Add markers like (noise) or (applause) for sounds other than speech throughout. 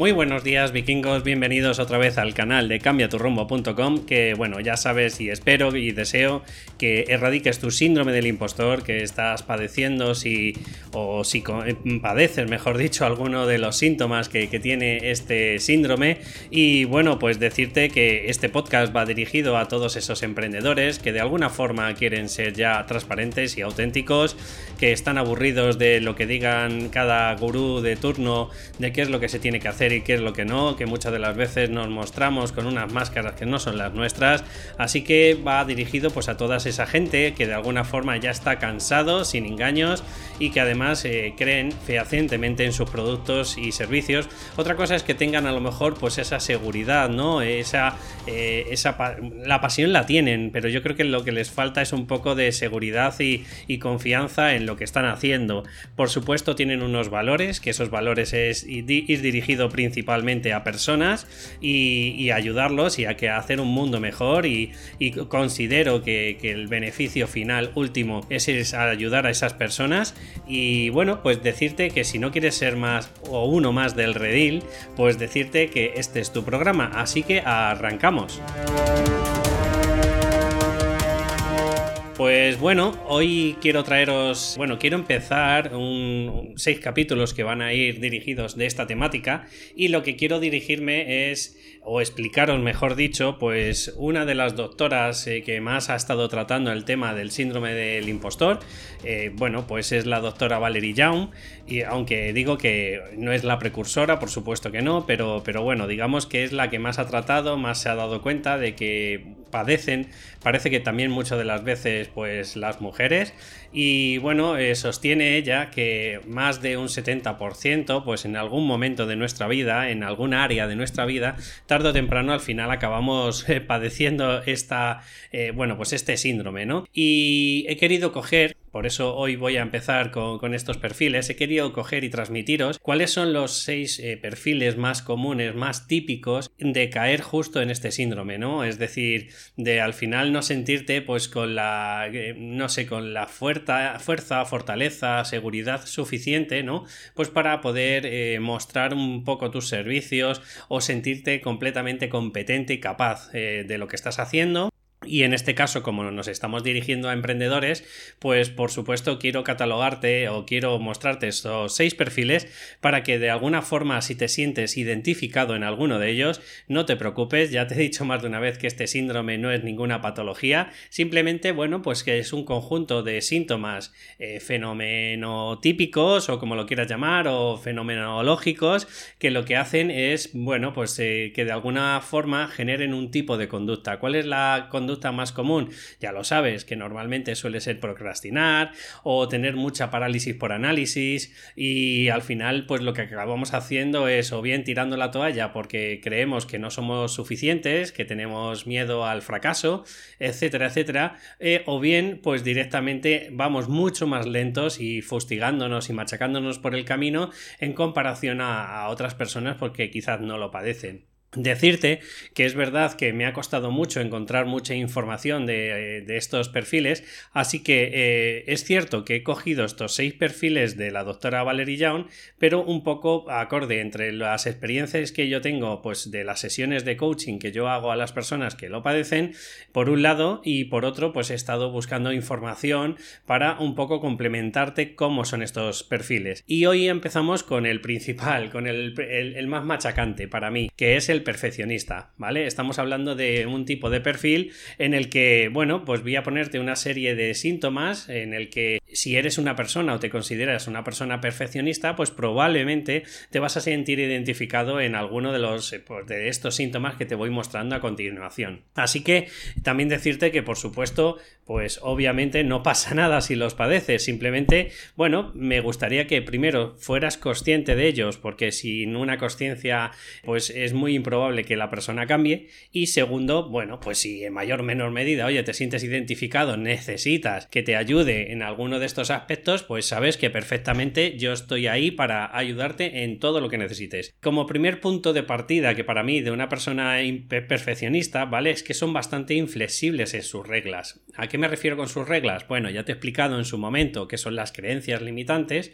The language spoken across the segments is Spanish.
Muy buenos días vikingos, bienvenidos otra vez al canal de cambiaturrumbo.com que bueno, ya sabes y espero y deseo que erradiques tu síndrome del impostor que estás padeciendo si o si eh, padeces, mejor dicho, alguno de los síntomas que, que tiene este síndrome. Y bueno, pues decirte que este podcast va dirigido a todos esos emprendedores que de alguna forma quieren ser ya transparentes y auténticos, que están aburridos de lo que digan cada gurú de turno de qué es lo que se tiene que hacer y qué es lo que no, que muchas de las veces nos mostramos con unas máscaras que no son las nuestras, así que va dirigido pues a toda esa gente que de alguna forma ya está cansado, sin engaños y que además eh, creen fehacientemente en sus productos y servicios. Otra cosa es que tengan a lo mejor pues esa seguridad, ¿no? Esa, eh, esa la pasión la tienen, pero yo creo que lo que les falta es un poco de seguridad y, y confianza en lo que están haciendo. Por supuesto tienen unos valores, que esos valores es ir dirigido principalmente a personas y, ayudarlos y a que hacer un mundo mejor y, considero que, el beneficio final último es, ayudar a esas personas y bueno pues decirte que si no quieres ser más o uno más del redil pues decirte que este es tu programa así que arrancamos. Pues bueno, hoy quiero traeros, bueno, quiero empezar un, seis capítulos que van a ir dirigidos de esta temática y lo que quiero dirigirme es, o explicaros mejor dicho, pues una de las doctoras eh, que más ha estado tratando el tema del síndrome del impostor, eh, bueno, pues es la doctora Valerie Young y aunque digo que no es la precursora, por supuesto que no, pero, pero bueno, digamos que es la que más ha tratado, más se ha dado cuenta de que padecen, parece que también muchas de las veces pues las mujeres y bueno, eh, sostiene ella que más de un 70% pues en algún momento de nuestra vida, en algún área de nuestra vida, tarde o temprano al final acabamos eh, padeciendo esta, eh, bueno, pues este síndrome, ¿no? Y he querido coger por eso hoy voy a empezar con, estos perfiles. He querido coger y transmitiros cuáles son los seis perfiles más comunes, más típicos de caer justo en este síndrome, ¿no? Es decir, de al final no sentirte pues con la, no sé, con la fuerza fuerza, fortaleza, seguridad suficiente, ¿no? Pues para poder eh, mostrar un poco tus servicios o sentirte completamente competente y capaz eh, de lo que estás haciendo y en este caso, como nos estamos dirigiendo a emprendedores, pues por supuesto quiero catalogarte o quiero mostrarte estos seis perfiles para que de alguna forma, si te sientes identificado en alguno de ellos, no te preocupes, ya te he dicho más de una vez que este síndrome no es ninguna patología, simplemente, bueno, pues que es un conjunto de síntomas eh, fenomenotípicos o como lo quieras llamar, o fenomenológicos, que lo que hacen es, bueno, pues eh, que de alguna forma generen un tipo de conducta. ¿Cuál es la conducta? Más común, ya lo sabes, que normalmente suele ser procrastinar o tener mucha parálisis por análisis y al final pues lo que acabamos haciendo es o bien tirando la toalla porque creemos que no somos suficientes, que tenemos miedo al fracaso, etcétera, etcétera, eh, o bien pues directamente vamos mucho más lentos y fustigándonos y machacándonos por el camino en comparación a otras personas porque quizás no lo padecen. Decirte que es verdad que me ha costado mucho encontrar mucha información de, estos perfiles, así que eh, es cierto que he cogido estos seis perfiles de la doctora Valerie Young, pero un poco acorde entre las experiencias que yo tengo, pues de las sesiones de coaching que yo hago a las personas que lo padecen, por un lado, y por otro, pues he estado buscando información para un poco complementarte cómo son estos perfiles. Y hoy empezamos con el principal, con el, el más machacante para mí, que es el perfeccionista, ¿vale? Estamos hablando de un tipo de perfil en el que, bueno, pues voy a ponerte una serie de síntomas en el que si eres una persona o te consideras una persona perfeccionista, pues probablemente te vas a sentir identificado en alguno de los pues, de estos síntomas que te voy mostrando a continuación. Así que también decirte que por supuesto, pues obviamente no pasa nada si los padeces, simplemente, bueno, me gustaría que primero fueras consciente de ellos, porque sin una conciencia pues es muy importante probable que la persona cambie. Y segundo, bueno, pues si en mayor o menor medida, oye, te sientes identificado, necesitas que te ayude en alguno de estos aspectos, pues sabes que perfectamente yo estoy ahí para ayudarte en todo lo que necesites. Como primer punto de partida, que para mí de una persona perfeccionista, ¿vale? Es que son bastante inflexibles en sus reglas. ¿A qué me refiero con sus reglas? Bueno, ya te he explicado en su momento que son las creencias limitantes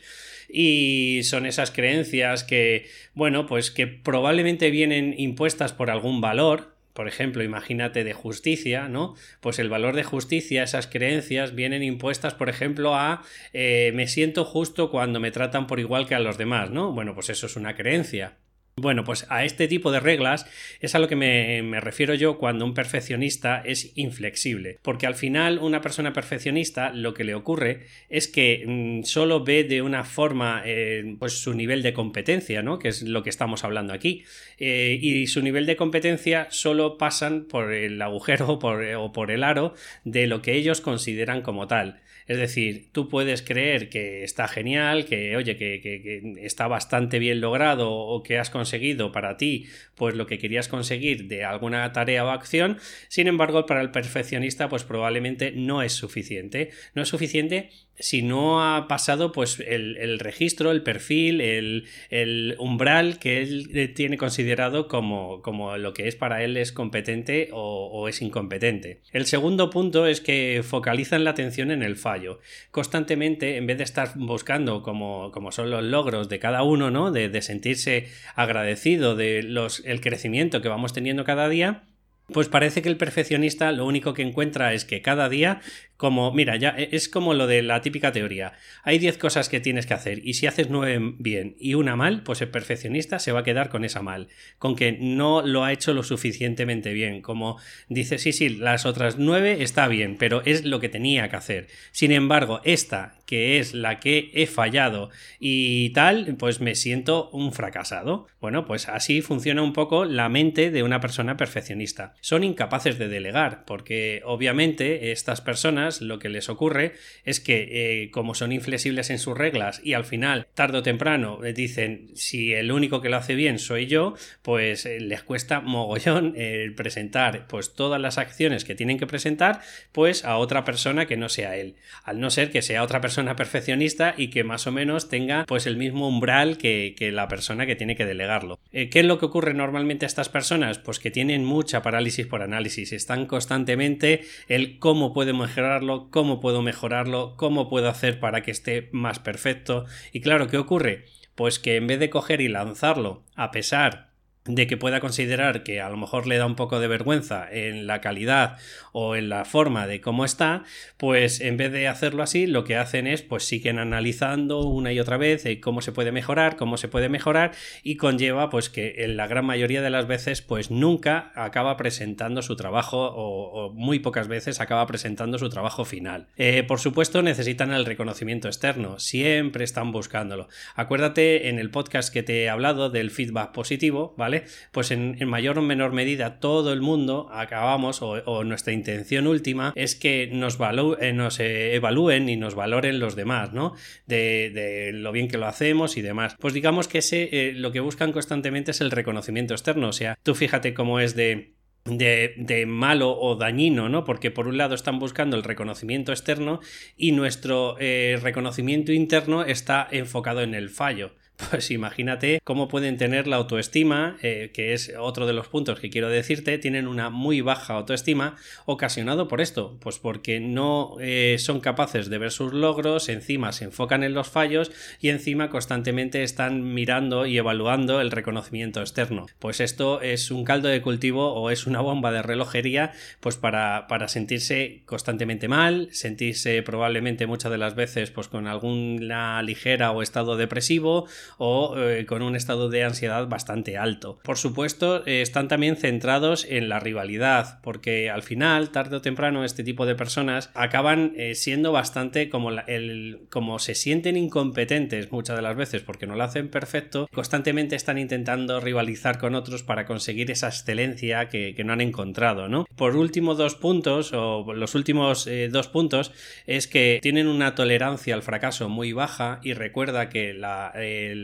y son esas creencias que, bueno, pues que probablemente vienen impuestas por algún valor, por ejemplo, imagínate de justicia, ¿no? Pues el valor de justicia, esas creencias vienen impuestas, por ejemplo, a eh, me siento justo cuando me tratan por igual que a los demás, ¿no? Bueno, pues eso es una creencia. Bueno, pues a este tipo de reglas es a lo que me, refiero yo cuando un perfeccionista es inflexible, porque al final una persona perfeccionista lo que le ocurre es que mm, solo ve de una forma eh, pues su nivel de competencia, ¿no? Que es lo que estamos hablando aquí, eh, y su nivel de competencia solo pasan por el agujero (laughs) o por el aro de lo que ellos consideran como tal. Es decir, tú puedes creer que está genial, que oye, que, está bastante bien logrado o que has conseguido para ti pues lo que querías conseguir de alguna tarea o acción, sin embargo, para el perfeccionista pues probablemente no es suficiente. No es suficiente si no ha pasado pues el, registro, el perfil, el, umbral que él tiene considerado como, como, lo que es para él es competente o, es incompetente. El segundo punto es que focalizan la atención en el fallo. Constantemente, en vez de estar buscando como, como son los logros de cada uno, ¿no? De, de sentirse agradecido de los, el crecimiento que vamos teniendo cada día, pues parece que el perfeccionista lo único que encuentra es que cada día como, mira, ya e, es como lo de la típica teoría. Hay 10 cosas que tienes que hacer y si haces 9 bien y una mal, pues el perfeccionista se va a quedar con esa mal, con que no lo ha hecho lo suficientemente bien. Como dice, sí, sí, las otras 9 está bien, pero es lo que tenía que hacer. Sin embargo, esta, que es la que he fallado y tal, pues me siento un fracasado. Bueno, pues así funciona un poco la mente de una persona perfeccionista. Son incapaces de delegar, porque obviamente estas personas lo que les ocurre es que eh, como son inflexibles en sus reglas y al final, tarde o temprano, eh, dicen si el único que lo hace bien soy yo, pues eh, les cuesta mogollón presentar pues todas las acciones que tienen que presentar pues a otra persona que no sea él. Al no ser que sea otra persona perfeccionista y que más o menos tenga pues el mismo umbral que, que la persona que tiene que delegarlo. ¿Qué es lo que ocurre normalmente a estas personas? Pues que tienen mucha parálisis por análisis, están constantemente el cómo puede mejorar cómo puedo mejorarlo, cómo puedo hacer para que esté más perfecto. Y claro, ¿qué ocurre? Pues que en vez de coger y lanzarlo, a pesar de que pueda considerar que a lo mejor le da un poco de vergüenza en la calidad o en la forma de cómo está, pues en vez de hacerlo así, lo que hacen es pues siguen analizando una y otra vez eh, cómo se puede mejorar, cómo se puede mejorar y conlleva pues que en la gran mayoría de las veces pues nunca acaba presentando su trabajo o, muy pocas veces acaba presentando su trabajo final. Eh, por supuesto necesitan el reconocimiento externo, siempre están buscándolo. Acuérdate en el podcast que te he hablado del feedback positivo, ¿vale? Pues en, mayor o menor medida todo el mundo acabamos o, nuestra intención última es que nos, eh, nos eh, evalúen y nos valoren los demás, ¿no? De, lo bien que lo hacemos y demás. Pues digamos que eh, lo que buscan constantemente es el reconocimiento externo, o sea, tú fíjate cómo es de de, malo o dañino, ¿no? Porque por un lado están buscando el reconocimiento externo y nuestro reconocimiento interno está enfocado en el fallo. Pues imagínate cómo pueden tener la autoestima, eh, que es otro de los puntos que quiero decirte, tienen una muy baja autoestima ocasionado por esto, pues porque no eh, son capaces de ver sus logros, encima se enfocan en los fallos y encima constantemente están mirando y evaluando el reconocimiento externo. Pues esto es un caldo de cultivo o es una bomba de relojería, pues para, para sentirse constantemente mal, sentirse probablemente muchas de las veces pues con alguna ligera o estado depresivo, o eh, con un estado de ansiedad bastante alto. Por supuesto, eh, están también centrados en la rivalidad, porque al final, tarde o temprano, este tipo de personas acaban eh, siendo bastante como, el, como se sienten incompetentes muchas de las veces porque no lo hacen perfecto, constantemente están intentando rivalizar con otros para conseguir esa excelencia que, no han encontrado, ¿no? Por último, dos puntos, o los últimos dos puntos, es que tienen una tolerancia al fracaso muy baja y recuerda que la,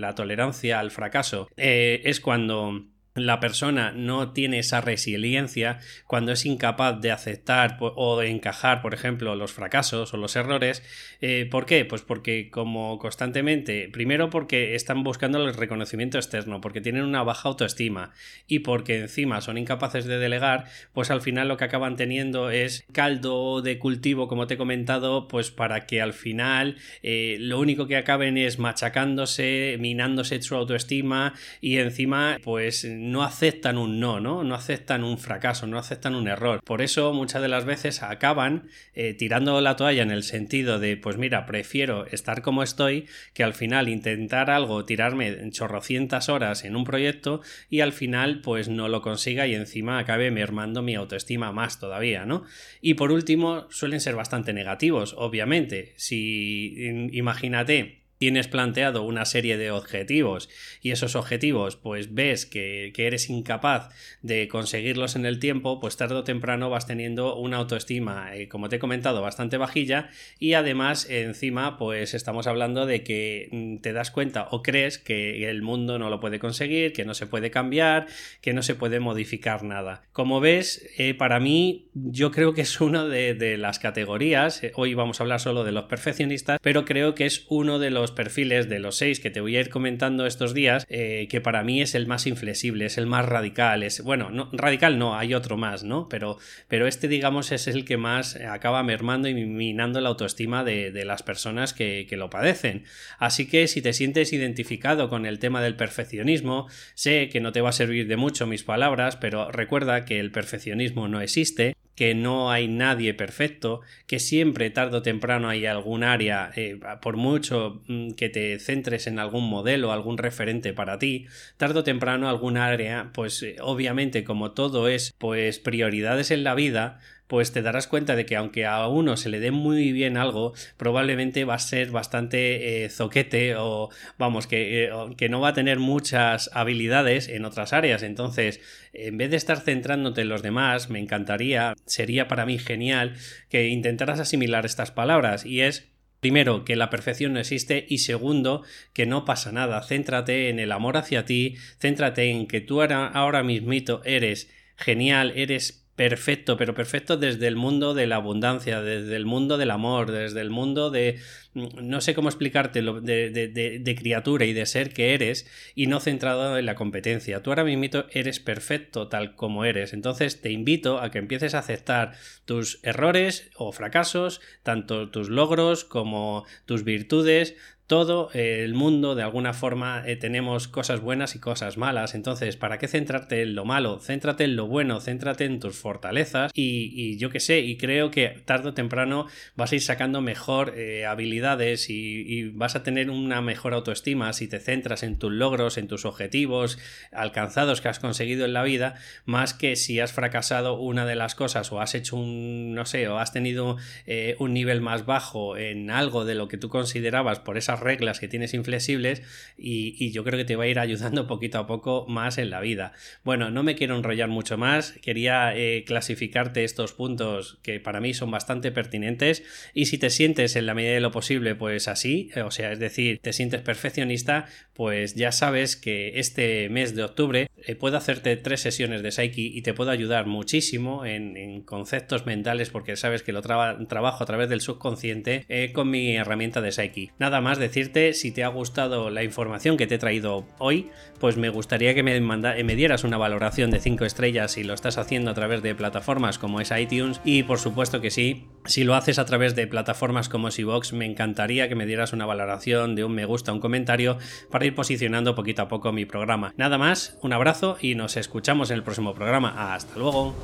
la tolerancia al fracaso eh, es cuando la persona no tiene esa resiliencia, cuando es incapaz de aceptar o de encajar, por ejemplo, los fracasos o los errores. Eh, ¿Por qué? Pues porque como constantemente, primero porque están buscando el reconocimiento externo, porque tienen una baja autoestima y porque encima son incapaces de delegar, pues al final lo que acaban teniendo es caldo de cultivo, como te he comentado, pues para que al final eh, lo único que acaben es machacándose, minándose su autoestima y encima pues no aceptan un no, ¿no? No aceptan un fracaso, no aceptan un error. Por eso muchas de las veces acaban eh, tirando la toalla en el sentido de, pues mira, prefiero estar como estoy que al final intentar algo, tirarme chorrocientas horas en un proyecto y al final pues no lo consiga y encima acabe mermando mi autoestima más todavía, ¿no? Y por último, suelen ser bastante negativos, obviamente. Si imagínate tienes planteado una serie de objetivos y esos objetivos pues ves que, eres incapaz de conseguirlos en el tiempo, pues tarde o temprano vas teniendo una autoestima, eh, como te he comentado, bastante bajilla y además encima pues estamos hablando de que mm, te das cuenta o crees que el mundo no lo puede conseguir, que no se puede cambiar, que no se puede modificar nada. Como ves, eh, para mí yo creo que es una de, las categorías, eh, hoy vamos a hablar solo de los perfeccionistas, pero creo que es uno de los perfiles de los seis que te voy a ir comentando estos días, eh, que para mí es el más inflexible, es el más radical, es, bueno, no, radical no, hay otro más, ¿no? Pero, pero este, digamos, es el que más acaba mermando y minando la autoestima de, las personas que lo padecen. Así que si te sientes identificado con el tema del perfeccionismo, sé que no te va a servir de mucho mis palabras, pero recuerda que el perfeccionismo no existe, que no hay nadie perfecto, que siempre tarde o temprano hay algún área, eh, por mucho mm, que te centres en algún modelo, algún referente para ti, tarde o temprano algún área, pues eh, obviamente como todo es pues prioridades en la vida, pues te darás cuenta de que aunque a uno se le dé muy bien algo, probablemente va a ser bastante eh, zoquete o vamos, que, eh, que, no va a tener muchas habilidades en otras áreas. Entonces, en vez de estar centrándote en los demás, me encantaría, sería para mí genial que intentaras asimilar estas palabras y es Primero, que la perfección no existe y segundo, que no pasa nada. Céntrate en el amor hacia ti, céntrate en que tú ahora, ahora mismito eres genial, eres perfecto, pero perfecto desde el mundo de la abundancia, desde el mundo del amor, desde el mundo de, mm, no sé cómo explicártelo, de, de, criatura y de ser que eres y no centrado en la competencia. Tú ahora mismo eres perfecto tal como eres. Entonces te invito a que empieces a aceptar tus errores o fracasos, tanto tus logros como tus virtudes, todo el mundo de alguna forma eh, tenemos cosas buenas y cosas malas. Entonces, ¿para qué centrarte en lo malo? Céntrate en lo bueno, céntrate en tus fortalezas y, yo qué sé, y creo que tarde o temprano vas a ir sacando mejor eh, habilidades y, vas a tener una mejor autoestima si te centras en tus logros, en tus objetivos alcanzados que has conseguido en la vida, más que si has fracasado una de las cosas o has hecho un, no sé, o has tenido eh, un nivel más bajo en algo de lo que tú considerabas por reglas que tienes inflexibles y, yo creo que te va a ir (laughs) ayudando poquito a poco más en la vida. Bueno, no me quiero enrollar mucho más, quería eh, clasificarte estos puntos que para mí son bastante pertinentes y si te sientes en la medida de lo posible pues así, o sea, es decir, te sientes perfeccionista, pues ya sabes que este mes de octubre eh, puedo hacerte tres sesiones de Psyche y te puedo ayudar muchísimo en, conceptos mentales porque sabes que lo trabajo a través del subconsciente eh, con mi herramienta de Psyche. Nada más decirte si te ha gustado la información que te he traído hoy, pues me gustaría que me, me dieras una valoración de 5 estrellas si lo estás haciendo a través de plataformas como es iTunes y por supuesto que sí, si lo haces a través de plataformas como Sivox, me encantaría que me dieras una valoración de un me gusta, un comentario para ir posicionando poquito a poco mi programa. Nada más, un abrazo y nos escuchamos en el próximo programa. Hasta luego.